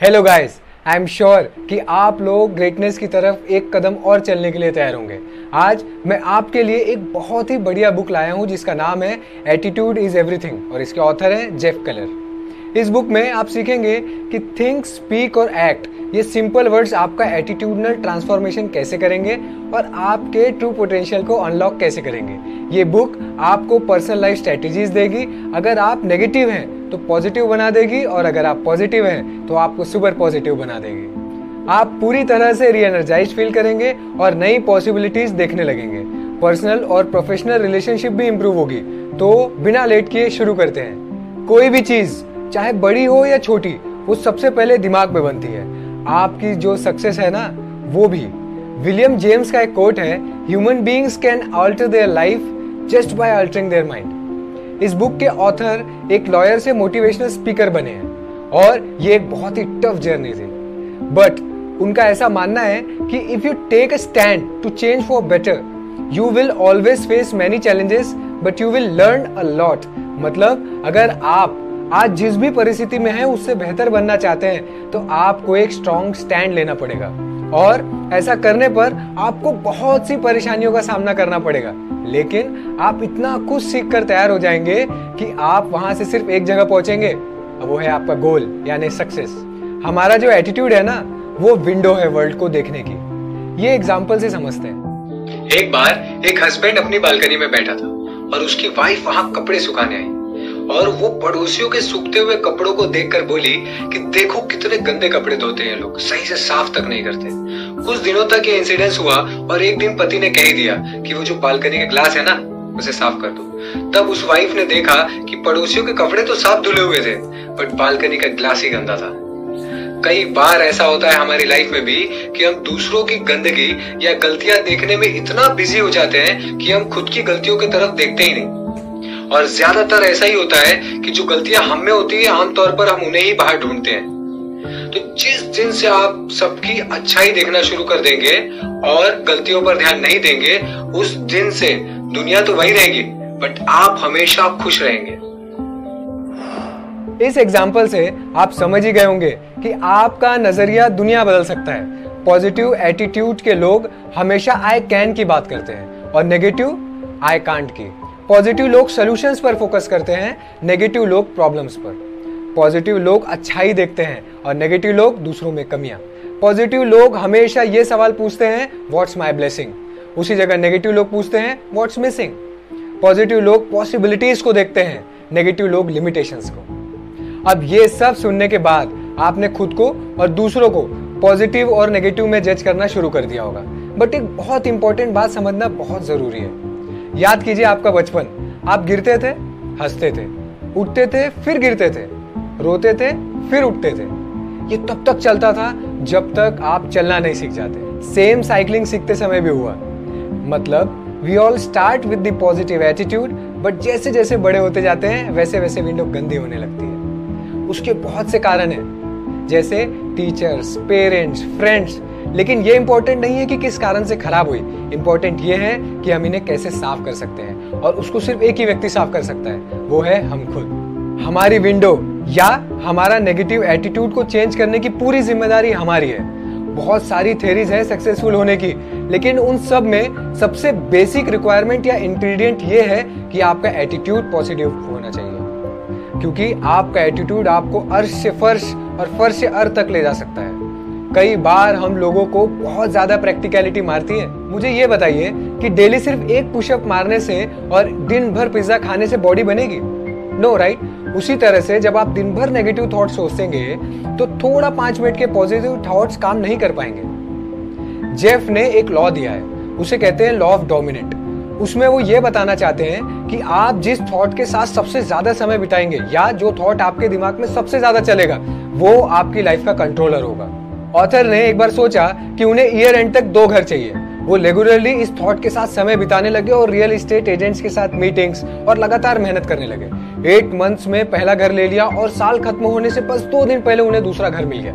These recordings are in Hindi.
Hello guys I am sure कि आप लोग ग्रेटनेस की तरफ़ एक कदम और चलने के लिए तैयार होंगे। आज मैं आपके लिए एक बहुत ही बढ़िया बुक लाया हूँ, जिसका नाम है एटीट्यूड इज़ एवरीथिंग और इसके ऑथर हैं जेफ कलर इस बुक में आप सीखेंगे कि थिंक स्पीक और एक्ट ये सिंपल वर्ड्स आपका एटीट्यूडनल ट्रांसफॉर्मेशन कैसे करेंगे और आपके ट्रू पोटेंशियल को अनलॉक कैसे करेंगे। ये बुक आपको पर्सनल लाइफ स्ट्रेटेजीज देगी। अगर आप नेगेटिव हैं तो पॉजिटिव बना देगी और अगर आप पॉजिटिव हैं तो आपको सुपर पॉजिटिव बना देगी। आप पूरी तरह से री एनर्जाइज फील करेंगे और नई पॉसिबिलिटीज देखने लगेंगे। पर्सनल और प्रोफेशनल रिलेशनशिप भी इंप्रूव होगी। तो बिना लेट किए शुरू करते हैं। कोई भी चीज़, चाहे बड़ी हो या छोटी, वो सबसे पहले दिमाग में बनती है। आपकी जो सक्सेस है ना, वो भी। विलियम जेम्स का एक कोट है human beings can alter their life just by altering their mind इस बुक के ऑथर एक लॉयर से मोटिवेशनल स्पीकर बने हैं। और ये एक बहुत ही टफ जर्नी थी। बट उनका ऐसा मानना है कि if you take a stand to change for better you will always face many challenges but you will learn a lot मतलब अगर आप आज जिस भी परिस्थिति में है, उससे बेहतर बनना चाहते हैं तो आपको एक स्ट्रॉन्ग स्टैंड लेना पड़ेगा। और ऐसा करने पर आपको बहुत सी परेशानियों का सामना करना पड़ेगा। लेकिन आप इतना कुछ सीख कर तैयार हो जाएँगे कि आप वहाँ से सिर्फ़ एक जगह पहुँचेंगे। वो है आपका गोल यानी सक्सेस हमारा जो एटीट्यूड है ना, वो विंडो है वर्ल्ड को देखने की। ये एग्ज़ाम्पल से समझते हैं। एक बार एक हस्बैंड अपनी बालकनी में बैठा था और उसकी वाइफ वहाँ कपड़े सुखाने आई। और वो पड़ोसियों के सूखते हुए कपड़ों को देखकर बोली कि देखो कितने गंदे कपड़े धोते हैं लोग, सही से साफ़ तक नहीं करते। कुछ दिनों तक ये इंसिडेंस हुआ और एक दिन पति ने कह दिया कि वो जो बालकनी के ग्लास है ना, उसे साफ़ कर दो। तब उस वाइफ ने देखा कि पड़ोसियों के कपड़े तो साफ़ धुले हुए थे बट बालकनी का ग्लास ही गंदा था। कई बार ऐसा होता है हमारी लाइफ में भी कि हम दूसरों की गंदगी या गलतियाँ देखने में इतना बिज़ी हो जाते हैं कि हम खुद की गलतियों की तरफ़ देखते ही नहीं। और ज़्यादातर ऐसा ही होता है कि जो गलतियाँ हम में होती है, आमतौर पर हम उन्हें ही बाहर ढूंढते हैं। तो जिस दिन से आप सबकी अच्छाई देखना शुरू कर देंगे और गलतियों पर ध्यान नहीं देंगे, उस दिन से दुनिया तो वही रहेगी बट आप हमेशा खुश रहेंगे। इस एग्ज़ाम्पल से आप समझ ही गए होंगे कि आपका नज़रिया दुनिया बदल सकता है। पॉजिटिव एटीट्यूड के लोग हमेशा आई कैन की बात करते हैं और नेगेटिव आई कांट की। पॉजिटिव लोग सोल्यूशंस पर फोकस करते हैं नेगेटिव लोग प्रॉब्लम्स पर। पॉजिटिव लोग अच्छाई देखते हैं और नेगेटिव लोग दूसरों में कमियाँ। पॉजिटिव लोग हमेशा ये सवाल पूछते हैं व्हाट्स माई ब्लेसिंग उसी जगह नेगेटिव लोग पूछते हैं व्हाट्स मिसिंग पॉजिटिव लोग पॉसिबिलिटीज को देखते हैं नेगेटिव लोग लिमिटेशंस को। अब ये सब सुनने के बाद आपने खुद को और दूसरों को पॉजिटिव और नेगेटिव में जज करना शुरू कर दिया होगा। बट एक बहुत इंपॉर्टेंट बात समझना बहुत ज़रूरी है। याद कीजिए आपका बचपन। आप गिरते थे, हँसते थे, उठते थे, फिर गिरते थे, रोते थे, फिर उठते थे। ये तब तक चलता था जब तक आप चलना नहीं सीख जाते। सेम साइकिलिंग सीखते समय भी हुआ। मतलब we all start with the positive attitude but जैसे जैसे बड़े होते जाते हैं, वैसे वैसे विंडो गंदी होने लगती है। उसके बहुत से कारण हैं। जैसे टीचर्स पेरेंट्स फ्रेंड्स लेकिन ये इंपॉर्टेंट नहीं है कि किस कारण से खराब हुई। इंपॉर्टेंट ये है कि हम इन्हें कैसे साफ़ कर सकते हैं। और उसको सिर्फ़ एक ही व्यक्ति साफ़ कर सकता है, वो है हम खुद। हमारी विंडो या हमारा नेगेटिव एटीट्यूड को चेंज करने की पूरी ज़िम्मेदारी हमारी है। बहुत सारी थेरीज है सक्सेसफुल होने की, लेकिन उन सब में सबसे बेसिक रिक्वायरमेंट या इंग्रेडिएंट ये है कि आपका एटीट्यूड पॉजिटिव होना चाहिए। क्योंकि आपका एटीट्यूड आपको अर्श से फर्श और फर्श से अर्थ तक ले जा सकता है। कई बार हम लोगों को बहुत ज़्यादा प्रैक्टिकलिटी मारती है। मुझे ये बताइए कि डेली सिर्फ़ एक पुशअप मारने से और दिन भर पिज्जा खाने से बॉडी बनेगी? No no, right right? उसी तरह से जब आप दिन भर नेगेटिव थॉट सोचेंगे तो थोड़ा पाँच मिनट के पॉजिटिव थॉट्स काम नहीं कर पाएँगे। जेफ ने एक लॉ दिया है उसे कहते हैं लॉ ऑफ़ डोमिनेट उसमें वो ये बताना चाहते हैं कि आप जिस थॉट के साथ सबसे ज़्यादा समय बिताएँगे या जो थॉट आपके दिमाग में सबसे ज़्यादा चलेगा वो आपकी लाइफ का कंट्रोलर होगा। ऑथर ने एक बार सोचा कि उन्हें ईयर एंड तक दो घर चाहिए। वो रेगुलरली इस थॉट के साथ समय बिताने लगे और रियल एस्टेट एजेंट्स के साथ मीटिंग्स और लगातार मेहनत करने लगे। एट मंथ्स में पहला घर ले लिया और साल खत्म होने से बस दो दिन पहले उन्हें दूसरा घर मिल गया।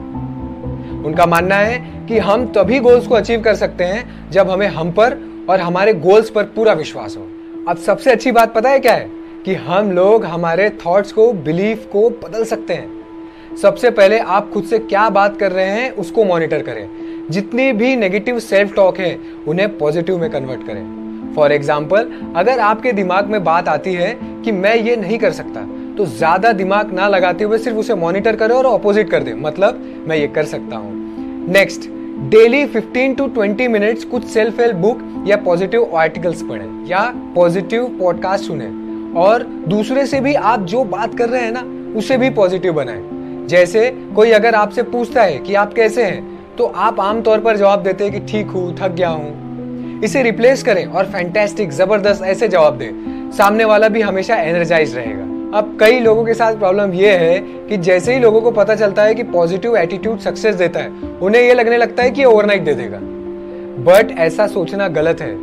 उनका मानना है कि हम तभी गोल्स को अचीव कर सकते हैं जब हमें हम पर और हमारे गोल्स पर पूरा विश्वास हो। अब सबसे अच्छी बात पता है क्या है? कि हम लोग हमारे थॉट्स को बिलीफ को बदल सकते हैं। सबसे पहले आप खुद से क्या बात कर रहे हैं, उसको मॉनिटर करें। जितनी भी नेगेटिव सेल्फ टॉक है, उन्हें पॉजिटिव में कन्वर्ट करें। फॉर एग्ज़ाम्पल अगर आपके दिमाग में बात आती है कि मैं ये नहीं कर सकता तो ज़्यादा दिमाग ना लगाते हुए सिर्फ़ उसे मॉनिटर करें और ऑपोजिट कर दे। मतलब मैं ये कर सकता हूँ। नेक्स्ट डेली 15 टू 20 मिनट्स कुछ सेल्फ हेल्प बुक या पॉजिटिव आर्टिकल्स पढ़ें, या पॉजिटिव पॉडकास्ट सुने। और दूसरे से भी आप जो बात कर रहे हैं ना, उसे भी पॉजिटिव बनाएँ। जैसे कोई अगर आपसे पूछता है कि आप कैसे हैं तो आप आमतौर पर जवाब देते हैं कि ठीक हूँ, थक गया हूँ। इसे रिप्लेस करें और फैंटेस्टिक ज़बरदस्त ऐसे जवाब दें। सामने वाला भी हमेशा एनर्जाइज रहेगा। अब कई लोगों के साथ प्रॉब्लम यह है कि जैसे ही लोगों को पता चलता है कि पॉजिटिव एटीट्यूड सक्सेस देता है, उन्हें यह लगने लगता है कि ओवरनाइट दे देगा। बट ऐसा सोचना गलत है।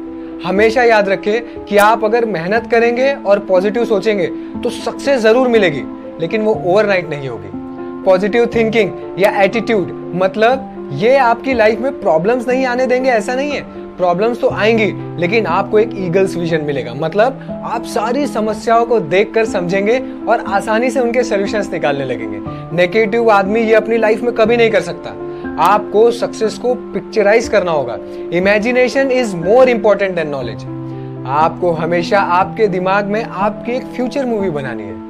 हमेशा याद रखें कि आप अगर मेहनत करेंगे और पॉजिटिव सोचेंगे तो सक्सेस ज़रूर मिलेगी, लेकिन वो ओवरनाइट नहीं होगी। पॉजिटिव थिंकिंग या एटीट्यूड मतलब ये आपकी लाइफ में प्रॉब्लम्स नहीं आने देंगे, ऐसा नहीं है। प्रॉब्लम्स तो आएँगी, लेकिन आपको एक ईगल्स विजन मिलेगा। मतलब आप सारी समस्याओं को देखकर समझेंगे और आसानी से उनके सॉल्यूशंस निकालने लगेंगे। नेगेटिव आदमी ये अपनी लाइफ में कभी नहीं कर सकता। आपको सक्सेस को पिक्चराइज करना होगा। Imagination is more important than knowledge आपको हमेशा आपके दिमाग में आपकी एक फ्यूचर मूवी बनानी है।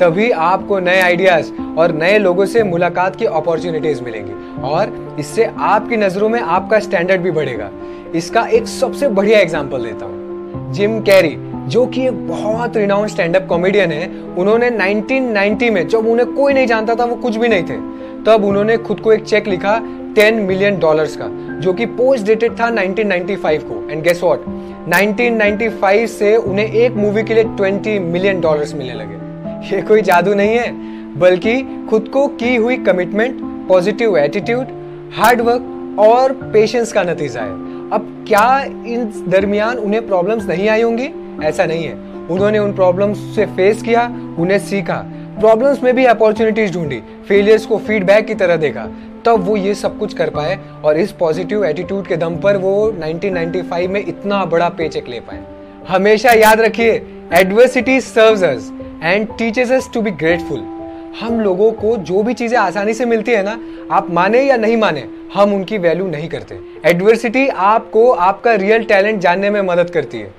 तभी आपको नए आइडियाज़ और नए लोगों से मुलाकात की अपॉर्चुनिटीज़ मिलेंगी। और इससे आपकी नज़रों में आपका स्टैंडर्ड भी बढ़ेगा। इसका एक सबसे बढ़िया एग्ज़ाम्पल देता हूँ। जिम कैरी जो कि एक बहुत रिनाउंड स्टैंड अप कॉमेडियन है, उन्होंने 1990 में, जब उन्हें कोई नहीं जानता था, वो कुछ भी नहीं थे, तब उन्होंने खुद को एक चेक लिखा 10 मिलियन डॉलर्स का, जो कि पोस्ट डेटेड था 1995 को। एंड गेस व्हाट 1995 से उन्हें एक मूवी के लिए 20 मिलियन डॉलर्स मिलने लगे। ये कोई जादू नहीं है, बल्कि खुद को की हुई commitment positive attitude hard work और पेशेंस का नतीजा है। अब क्या इन दरमियान उन्हें प्रॉब्लम्स नहीं आई होंगी? ऐसा नहीं है। उन्होंने उन प्रॉब्लम्स से फेस किया, उन्हें सीखा। प्रॉब्लम्स में भी अपॉर्चुनिटीज़ ढूंढी फेलियर्स को फीडबैक की तरह देखा। तब वो ये सब कुछ कर पाए और इस पॉजिटिव एटीट्यूड के दम पर वो 1995 में इतना बड़ा पे चेक ले पाए। हमेशा याद रखिए adversity serves us and teaches us to be grateful हम लोगों को जो भी चीज़ें आसानी से मिलती है ना, आप माने या नहीं माने, हम उनकी वैल्यू नहीं करते। एडवर्सिटी आपको आपका रियल टैलेंट जानने में मदद करती है।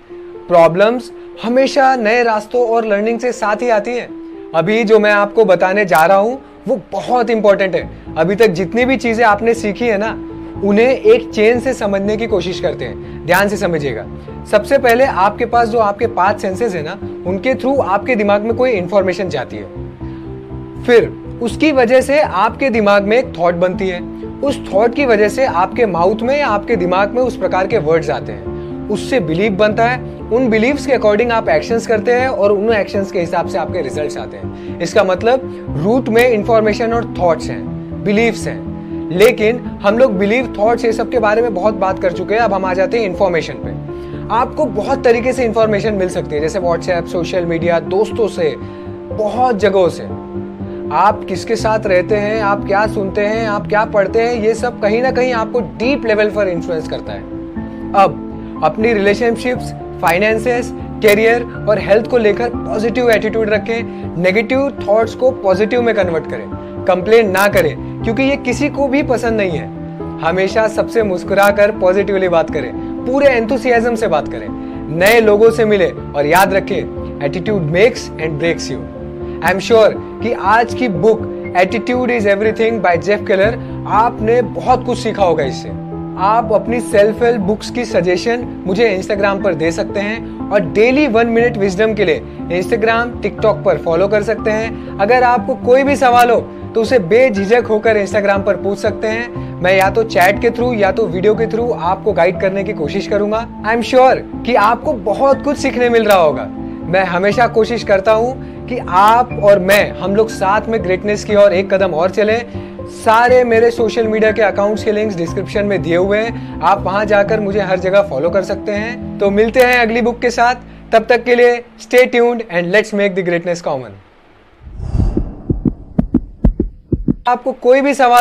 प्रॉब्लम्स हमेशा नए रास्तों और लर्निंग से साथ ही आती है। अभी जो मैं आपको बताने जा रहा हूँ, वो बहुत इंपॉर्टेंट है। अभी तक जितनी भी चीज़ें आपने सीखी है ना उन्हें एक चेन से समझने की कोशिश करते हैं। ध्यान से समझिएगा। सबसे पहले आपके पास जो आपके पाँच सेंसेस है ना, उनके थ्रू आपके दिमाग में कोई इंफॉर्मेशन जाती है। फिर, उसकी वजह से आपके दिमाग में एक थॉट बनती है। उस थॉट की वजह से आपके माउथ में या आपके दिमाग में उस प्रकार के वर्ड्स आते हैं। उससे बिलीव बनता है। उन बिलीव्स के अकॉर्डिंग आप एक्शंस करते हैं और उन एक्शंस के हिसाब से आपके रिजल्ट्स आते हैं। इसका मतलब रूट में इंफॉर्मेशन और थॉट्स हैं बिलीव्स हैं। लेकिन हम लोग बिलीव थॉट्स ये सब के बारे में बहुत बात कर चुके हैं। अब हम आ जाते हैं इन्फॉर्मेशन पे। आपको बहुत तरीके से इंफॉर्मेशन मिल सकती है। जैसे व्हाट्सएप सोशल मीडिया दोस्तों से, बहुत जगहों से। आप किसके साथ रहते हैं, आप क्या सुनते हैं, आप क्या पढ़ते हैं, ये सब कहीं ना कहीं आपको डीप लेवल पर इन्फ्लुएंस करता है। अब, अपनी रिलेशनशिप्स फाइनेंसेस करियर और हेल्थ को लेकर पॉजिटिव एटीट्यूड रखें। नेगेटिव थॉट्स को पॉजिटिव में कन्वर्ट करें। कंप्लेन ना करें, क्योंकि ये किसी को भी पसंद नहीं है। हमेशा सबसे मुस्कुरा कर पॉजिटिवली बात करें, पूरे एंथुसियाज्म से बात करें, नए लोगों से मिले और याद रखें attitude makes and breaks you I am sure कि आज की book attitude is everything by Jeff Keller आपने बहुत कुछ सीखा होगा इससे। आप अपनी सेल्फ हेल्प बुक्स की सजेशन मुझे इंस्टाग्राम पर दे सकते हैं और डेली वन मिनट विजडम के लिए इंस्टाग्राम टिकटॉक पर फॉलो कर सकते हैं। अगर आपको कोई भी सवाल हो तो उसे बेझिझक होकर इंस्टाग्राम पर पूछ सकते हैं। मैं या तो चैट के थ्रू या तो वीडियो के थ्रू आपको गाइड करने की कोशिश करूँगा। आई एम श्योर कि आपको बहुत कुछ सीखने मिल रहा होगा। मैं हमेशा कोशिश करता हूँ कि आप और मैं, हम लोग साथ में ग्रेटनेस की ओर एक कदम और चले। सारे मेरे सोशल मीडिया के अकाउंट्स के लिंक्स डिस्क्रिप्शन में दिए हुए हैं। आप वहाँ जाकर मुझे हर जगह फॉलो कर सकते हैं। तो मिलते हैं अगली बुक के साथ। तब तक के लिए stay tuned and let's make the greatness common आपको कोई भी सवाल